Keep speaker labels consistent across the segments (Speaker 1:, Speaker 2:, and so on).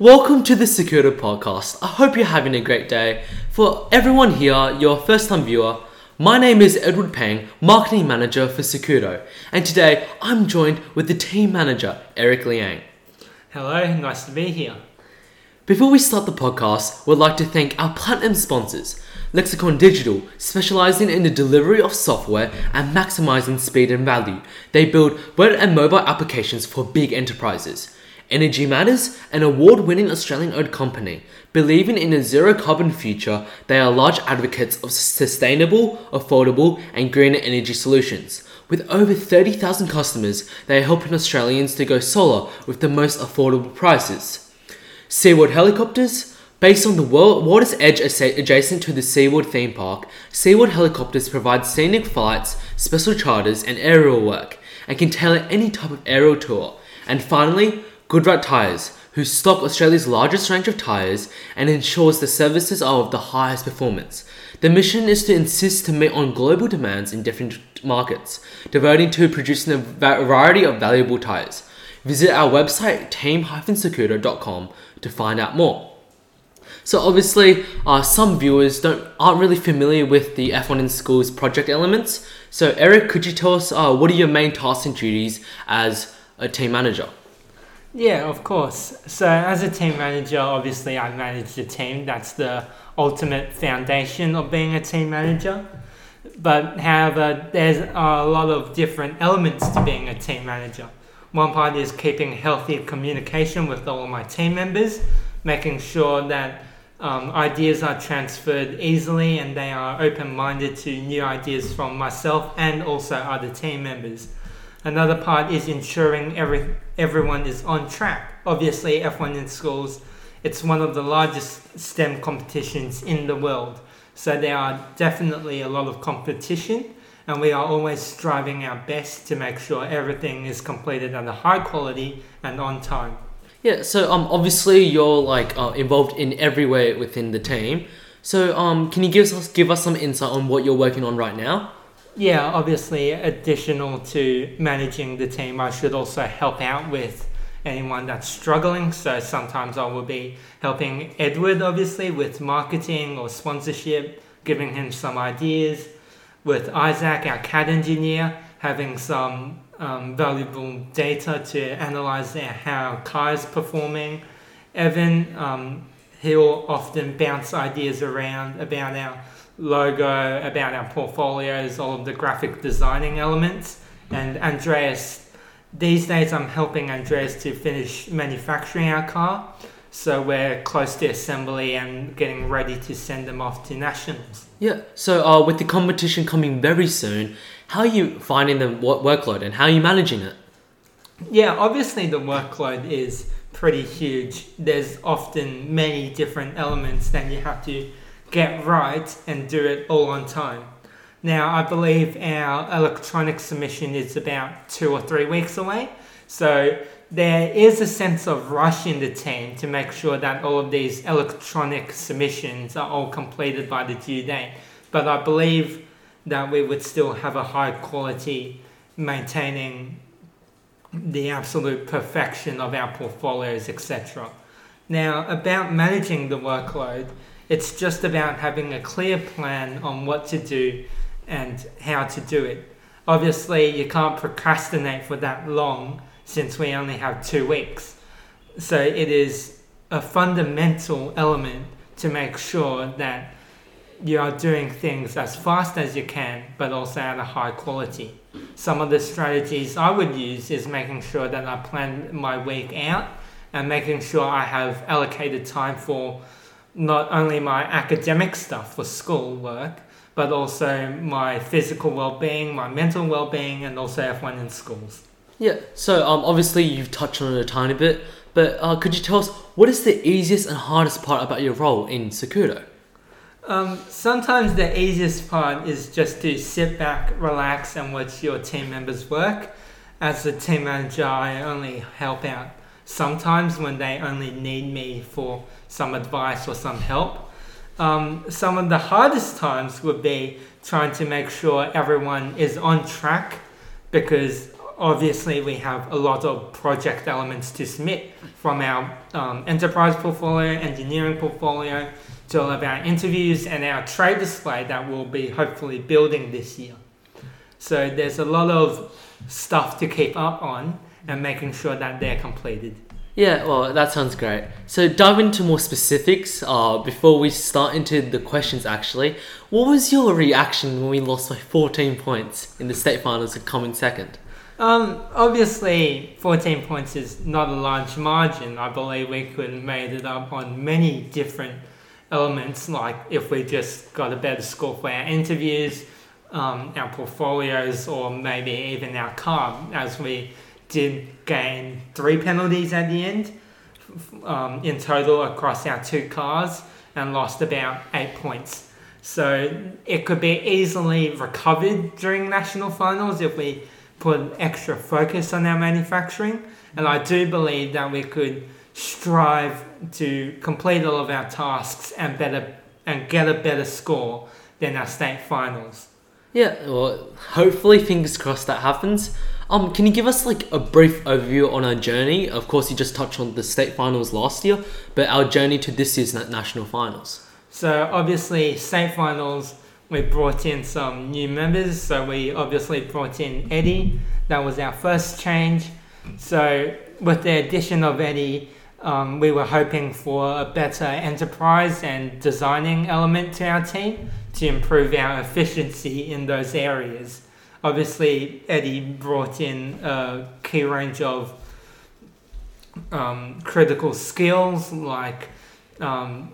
Speaker 1: Welcome to the Secudo Podcast. I hope you're having a great day. For everyone here, your first time viewer, my name is Edward Peng, Marketing Manager for Secudo, and today I'm joined with the Team Manager, Eric Liang.
Speaker 2: Hello, nice to be here.
Speaker 1: Before we start the podcast, we'd like to thank our platinum sponsors, Lexicon Digital, specializing in the delivery of software and maximizing speed and value. They build web and mobile applications for big enterprises. Energy Matters, an award winning Australian owned company. Believing in a zero carbon future, they are large advocates of sustainable, affordable, and greener energy solutions. With over 30,000 customers, they are helping Australians to go solar with the most affordable prices. SeaWorld Helicopters, Based on the water's edge adjacent to the SeaWorld theme park, SeaWorld Helicopters provide scenic flights, special charters, and aerial work, and can tailor any type of aerial tour. And finally, Goodride Tyres, who stock Australia's largest range of tyres and ensures the services are of the highest performance. The mission is to insist to meet on global demands in different markets, devoting to producing a variety of valuable tyres. Visit our website team-secudo.com to find out more. So obviously, uh, some viewers don't aren't really familiar with the F1 in Schools project elements. So Eric, could you tell us uh, what are your main tasks and duties as a team manager?
Speaker 2: Yeah, of course. So, as a team manager, obviously, I manage the team. That's the ultimate foundation of being a team manager. But, however, there's a lot of different elements to being a team manager. One part is keeping healthy communication with all my team members, making sure that um, ideas are transferred easily and they are open minded to new ideas from myself and also other team members. Another part is ensuring every, everyone is on track. Obviously, F1 in schools, it's one of the largest STEM competitions in the world. So there are definitely a lot of competition, and we are always striving our best to make sure everything is completed at a high quality and on time.
Speaker 1: Yeah, so um, obviously you're like uh, involved in every way within the team. So um, can you give us give us some insight on what you're working on right now?
Speaker 2: Yeah, obviously, additional to managing the team, I should also help out with anyone that's struggling. So sometimes I will be helping Edward, obviously, with marketing or sponsorship, giving him some ideas. With Isaac, our CAD engineer, having some um, valuable data to analyze how car is performing. Evan, um, he'll often bounce ideas around about our logo, about our portfolios, all of the graphic designing elements. And Andreas, these days I'm helping Andreas to finish manufacturing our car. So we're close to assembly and getting ready to send them off to nationals.
Speaker 1: Yeah. So uh, with the competition coming very soon, how are you finding the workload and how are you managing it?
Speaker 2: Yeah, obviously the workload is pretty huge. There's often many different elements that you have to get right and do it all on time. Now, I believe our electronic submission is about two or three weeks away. So there is a sense of rush in the team to make sure that all of these electronic submissions are all completed by the due date. But I believe that we would still have a high quality maintaining the absolute perfection of our portfolios, etc. Now, about managing the workload, it's just about having a clear plan on what to do and how to do it. Obviously, you can't procrastinate for that long since we only have two weeks. So, it is a fundamental element to make sure that you are doing things as fast as you can, but also at a high quality. Some of the strategies I would use is making sure that I plan my week out and making sure I have allocated time for not only my academic stuff for school work, but also my physical well-being, my mental well-being, and also F1 in schools.
Speaker 1: Yeah. So um, obviously you've touched on it a tiny bit, but uh, could you tell us what is the easiest and hardest part about your role in Secudo?
Speaker 2: Um, sometimes the easiest part is just to sit back, relax, and watch your team members work. As a team manager, I only help out sometimes when they only need me for some advice or some help. Um, some of the hardest times would be trying to make sure everyone is on track because obviously we have a lot of project elements to submit from our um, enterprise portfolio, engineering portfolio, to all of our interviews and our trade display that we'll be hopefully building this year. So there's a lot of stuff to keep up on and making sure that they're completed.
Speaker 1: Yeah, well, that sounds great. So, dive into more specifics uh, before we start into the questions. Actually, what was your reaction when we lost by 14 points in the state finals and coming second?
Speaker 2: Um, obviously, 14 points is not a large margin. I believe we could have made it up on many different elements, like if we just got a better score for our interviews, um, our portfolios, or maybe even our car, as we did gain three penalties at the end um, in total across our two cars and lost about eight points. So it could be easily recovered during national finals if we put extra focus on our manufacturing. And I do believe that we could strive to complete all of our tasks and better and get a better score than our state finals.
Speaker 1: Yeah, well, hopefully, fingers crossed that happens. Um, can you give us like a brief overview on our journey? Of course, you just touched on the state finals last year, but our journey to this year's national finals.
Speaker 2: So obviously, state finals, we brought in some new members. So we obviously brought in Eddie. That was our first change. So with the addition of Eddie, um, we were hoping for a better enterprise and designing element to our team to improve our efficiency in those areas. Obviously Eddie brought in a key range of um, critical skills like um,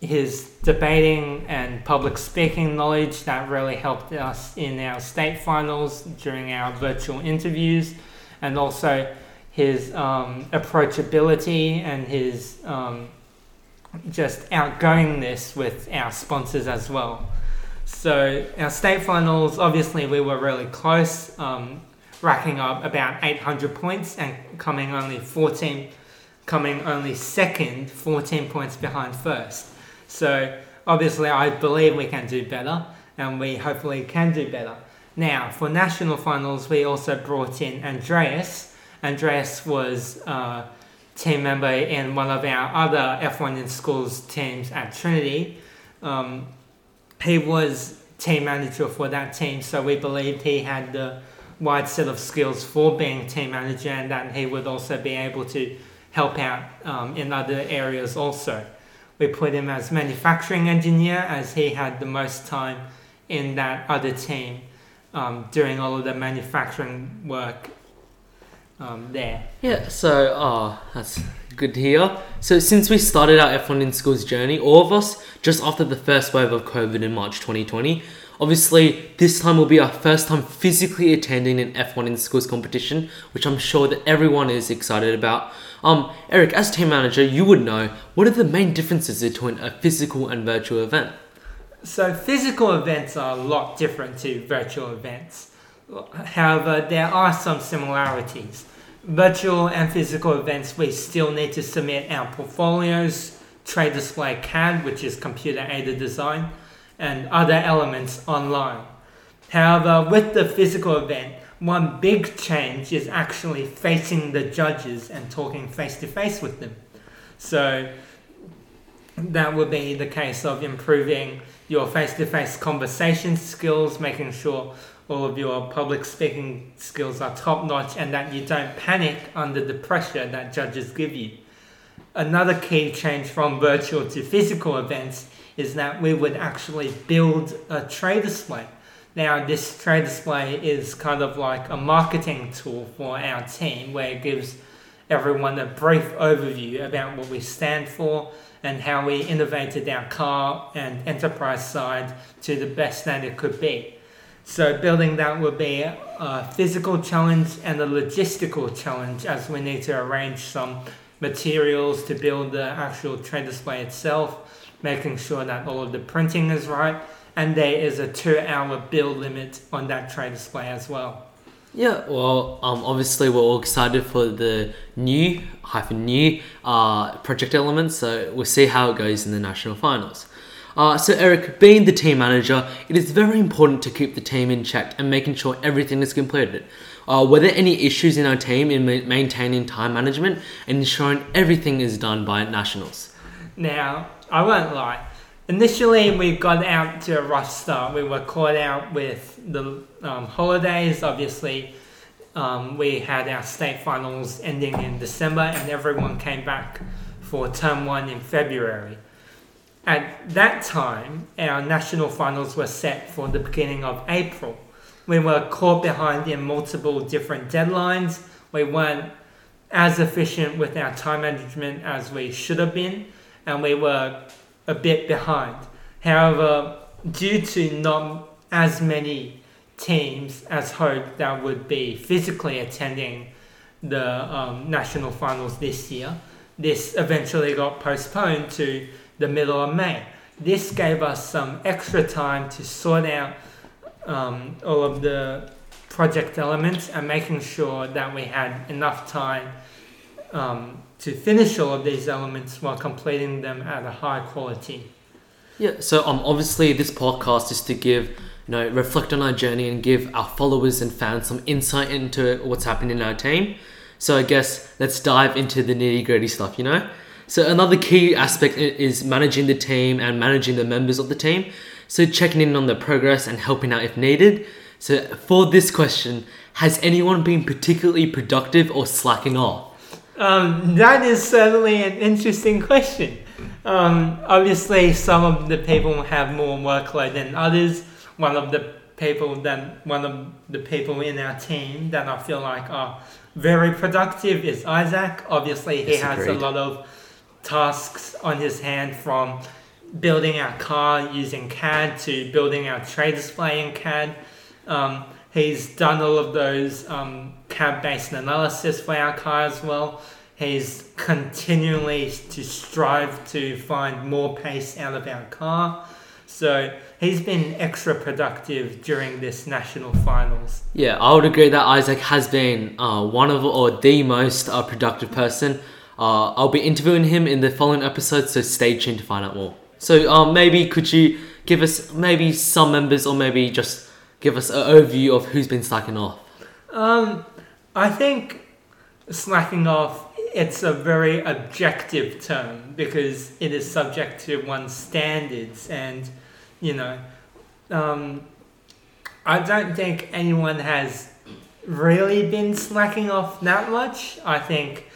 Speaker 2: his debating and public speaking knowledge that really helped us in our state finals during our virtual interviews, and also his um, approachability and his um, just outgoing this with our sponsors as well. So our state finals, obviously, we were really close, um, racking up about 800 points and coming only 14, coming only second, 14 points behind first. So obviously, I believe we can do better, and we hopefully can do better. Now, for national finals, we also brought in Andreas. Andreas was a team member in one of our other F1 in schools teams at Trinity. Um, he was team manager for that team, so we believed he had the wide set of skills for being team manager and that he would also be able to help out um, in other areas also. We put him as manufacturing engineer as he had the most time in that other team um, doing all of the manufacturing work um, there.
Speaker 1: Yeah, so oh, that's good to hear. So since we started our F1 in schools journey, all of us just after the first wave of COVID in March 2020, obviously this time will be our first time physically attending an F1 in schools competition, which I'm sure that everyone is excited about. Um, Eric, as team manager, you would know what are the main differences between a physical and virtual event.
Speaker 2: So physical events are a lot different to virtual events. However, uh, there are some similarities virtual and physical events, we still need to submit our portfolios, trade display CAD, which is computer aided design, and other elements online. However, with the physical event, one big change is actually facing the judges and talking face to face with them. So that would be the case of improving your face to face conversation skills, making sure all of your public speaking skills are top notch and that you don't panic under the pressure that judges give you. Another key change from virtual to physical events is that we would actually build a trade display. Now, this trade display is kind of like a marketing tool for our team where it gives everyone a brief overview about what we stand for and how we innovated our car and enterprise side to the best that it could be. So building that will be a physical challenge and a logistical challenge as we need to arrange some materials to build the actual trade display itself, making sure that all of the printing is right, and there is a two hour build limit on that trade display as well.
Speaker 1: Yeah, well, um, obviously we're all excited for the new hyphen new uh, project elements, so we'll see how it goes in the national finals. Uh, so, Eric, being the team manager, it is very important to keep the team in check and making sure everything is completed. Uh, were there any issues in our team in ma- maintaining time management and ensuring everything is done by nationals?
Speaker 2: Now, I won't lie. Initially, we got out to a rough start. We were caught out with the um, holidays. Obviously, um, we had our state finals ending in December, and everyone came back for term one in February. At that time, our national finals were set for the beginning of April. We were caught behind in multiple different deadlines. We weren't as efficient with our time management as we should have been, and we were a bit behind. However, due to not as many teams as hoped that would be physically attending the um, national finals this year, this eventually got postponed to the middle of May. This gave us some extra time to sort out um, all of the project elements and making sure that we had enough time um, to finish all of these elements while completing them at a high quality.
Speaker 1: Yeah, so um, obviously this podcast is to give, you know, reflect on our journey and give our followers and fans some insight into what's happening in our team. So I guess let's dive into the nitty gritty stuff, you know? So another key aspect is managing the team and managing the members of the team. So checking in on their progress and helping out if needed. So for this question, has anyone been particularly productive or slacking off?
Speaker 2: Um, that is certainly an interesting question. Um, obviously, some of the people have more workload than others. One of the people that one of the people in our team that I feel like are very productive is Isaac. Obviously, he
Speaker 1: Yes,
Speaker 2: has a lot of tasks on his hand from building our car using CAD to building our trade display in CAD. Um, he's done all of those um, CAD-based analysis for our car as well. He's continually to strive to find more pace out of our car. So he's been extra productive during this national finals.
Speaker 1: Yeah, I would agree that Isaac has been uh, one of or the most uh, productive person. Uh, I'll be interviewing him in the following episode, so stay tuned to find out more. So um, maybe could you give us maybe some members or maybe just give us an overview of who's been slacking off?
Speaker 2: Um, I think slacking off it's a very objective term because it is subject to one's standards and you know um, I don't think anyone has really been slacking off that much. I think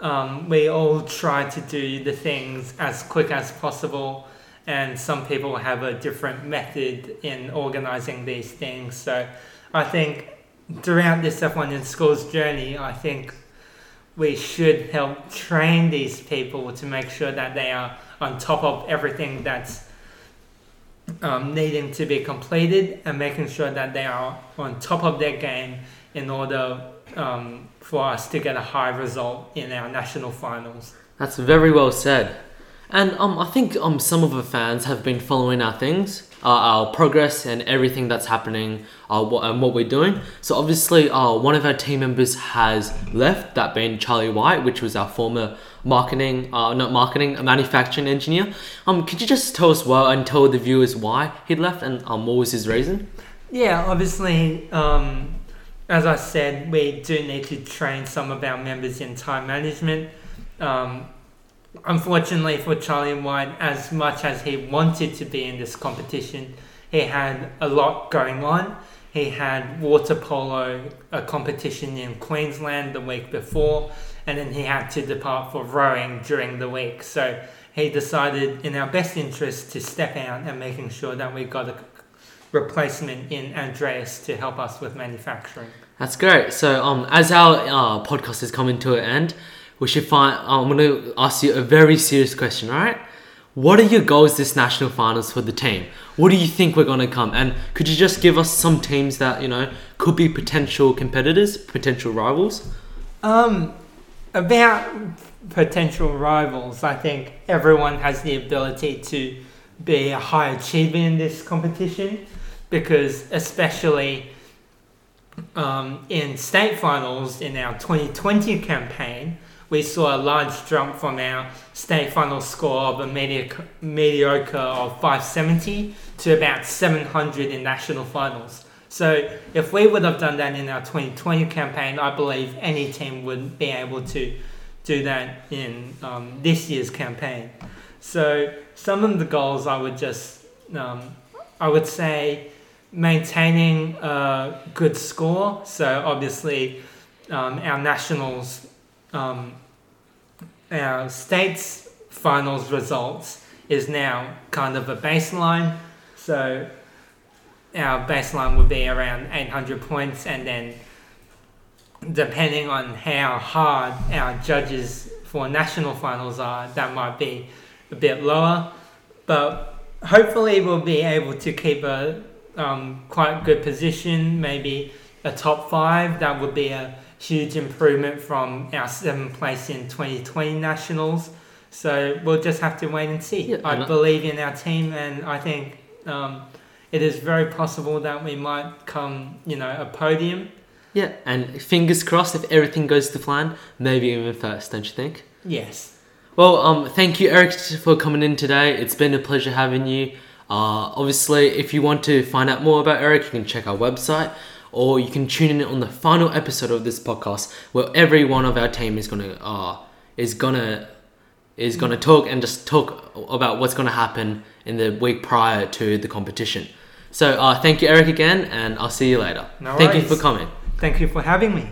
Speaker 2: um, we all try to do the things as quick as possible, and some people have a different method in organizing these things. So I think throughout this F1 in Schools journey, I think we should help train these people to make sure that they are on top of everything that's um, needing to be completed and making sure that they are on top of their game in order um, for us to get a high result in our national finals.
Speaker 1: That's very well said. And um, I think um, some of the fans have been following our things, uh, our progress, and everything that's happening, uh, what, and what we're doing. So obviously, uh, one of our team members has left, that being Charlie White, which was our former marketing, uh, not marketing, a manufacturing engineer. Um, could you just tell us well and tell the viewers why he left and um, what was his reason?
Speaker 2: Yeah, obviously, um, as I said, we do need to train some of our members in time management. Um, unfortunately for Charlie White, as much as he wanted to be in this competition, he had a lot going on. He had water polo, a competition in Queensland the week before, and then he had to depart for rowing during the week. So he decided, in our best interest, to step out and making sure that we got a replacement in Andreas to help us with manufacturing.
Speaker 1: That's great. So, um, as our uh, podcast is coming to an end, we should find. I'm going to ask you a very serious question. All right, what are your goals this national finals for the team? What do you think we're going to come? And could you just give us some teams that you know could be potential competitors, potential rivals?
Speaker 2: Um, about potential rivals, I think everyone has the ability to be a high achiever in this competition because, especially um, in state finals in our 2020 campaign, we saw a large jump from our state final score of a mediocre, of 570 to about 700 in national finals. So if we would have done that in our 2020 campaign, I believe any team would be able to do that in um, this year's campaign. So some of the goals I would just, um, I would say, maintaining a good score. So obviously, um, our nationals, um, our states finals results is now kind of a baseline. So our baseline would be around 800 points, and then depending on how hard our judges for national finals are, that might be a bit lower. But hopefully, we'll be able to keep a um, quite good position, maybe a top five. That would be a huge improvement from our seventh place in 2020 nationals. So we'll just have to wait and see.
Speaker 1: Yeah,
Speaker 2: I believe in our team, and I think um, it is very possible that we might come, you know, a podium.
Speaker 1: Yeah, and fingers crossed if everything goes to plan, maybe even first, don't you think?
Speaker 2: Yes.
Speaker 1: Well, um, thank you, Eric, for coming in today. It's been a pleasure having you. Uh, obviously, if you want to find out more about Eric, you can check our website, or you can tune in on the final episode of this podcast, where every one of our team is gonna uh, is gonna is gonna talk and just talk about what's gonna happen in the week prior to the competition. So, uh, thank you, Eric, again, and I'll see you later.
Speaker 2: No
Speaker 1: thank you for coming.
Speaker 2: Thank you for having me.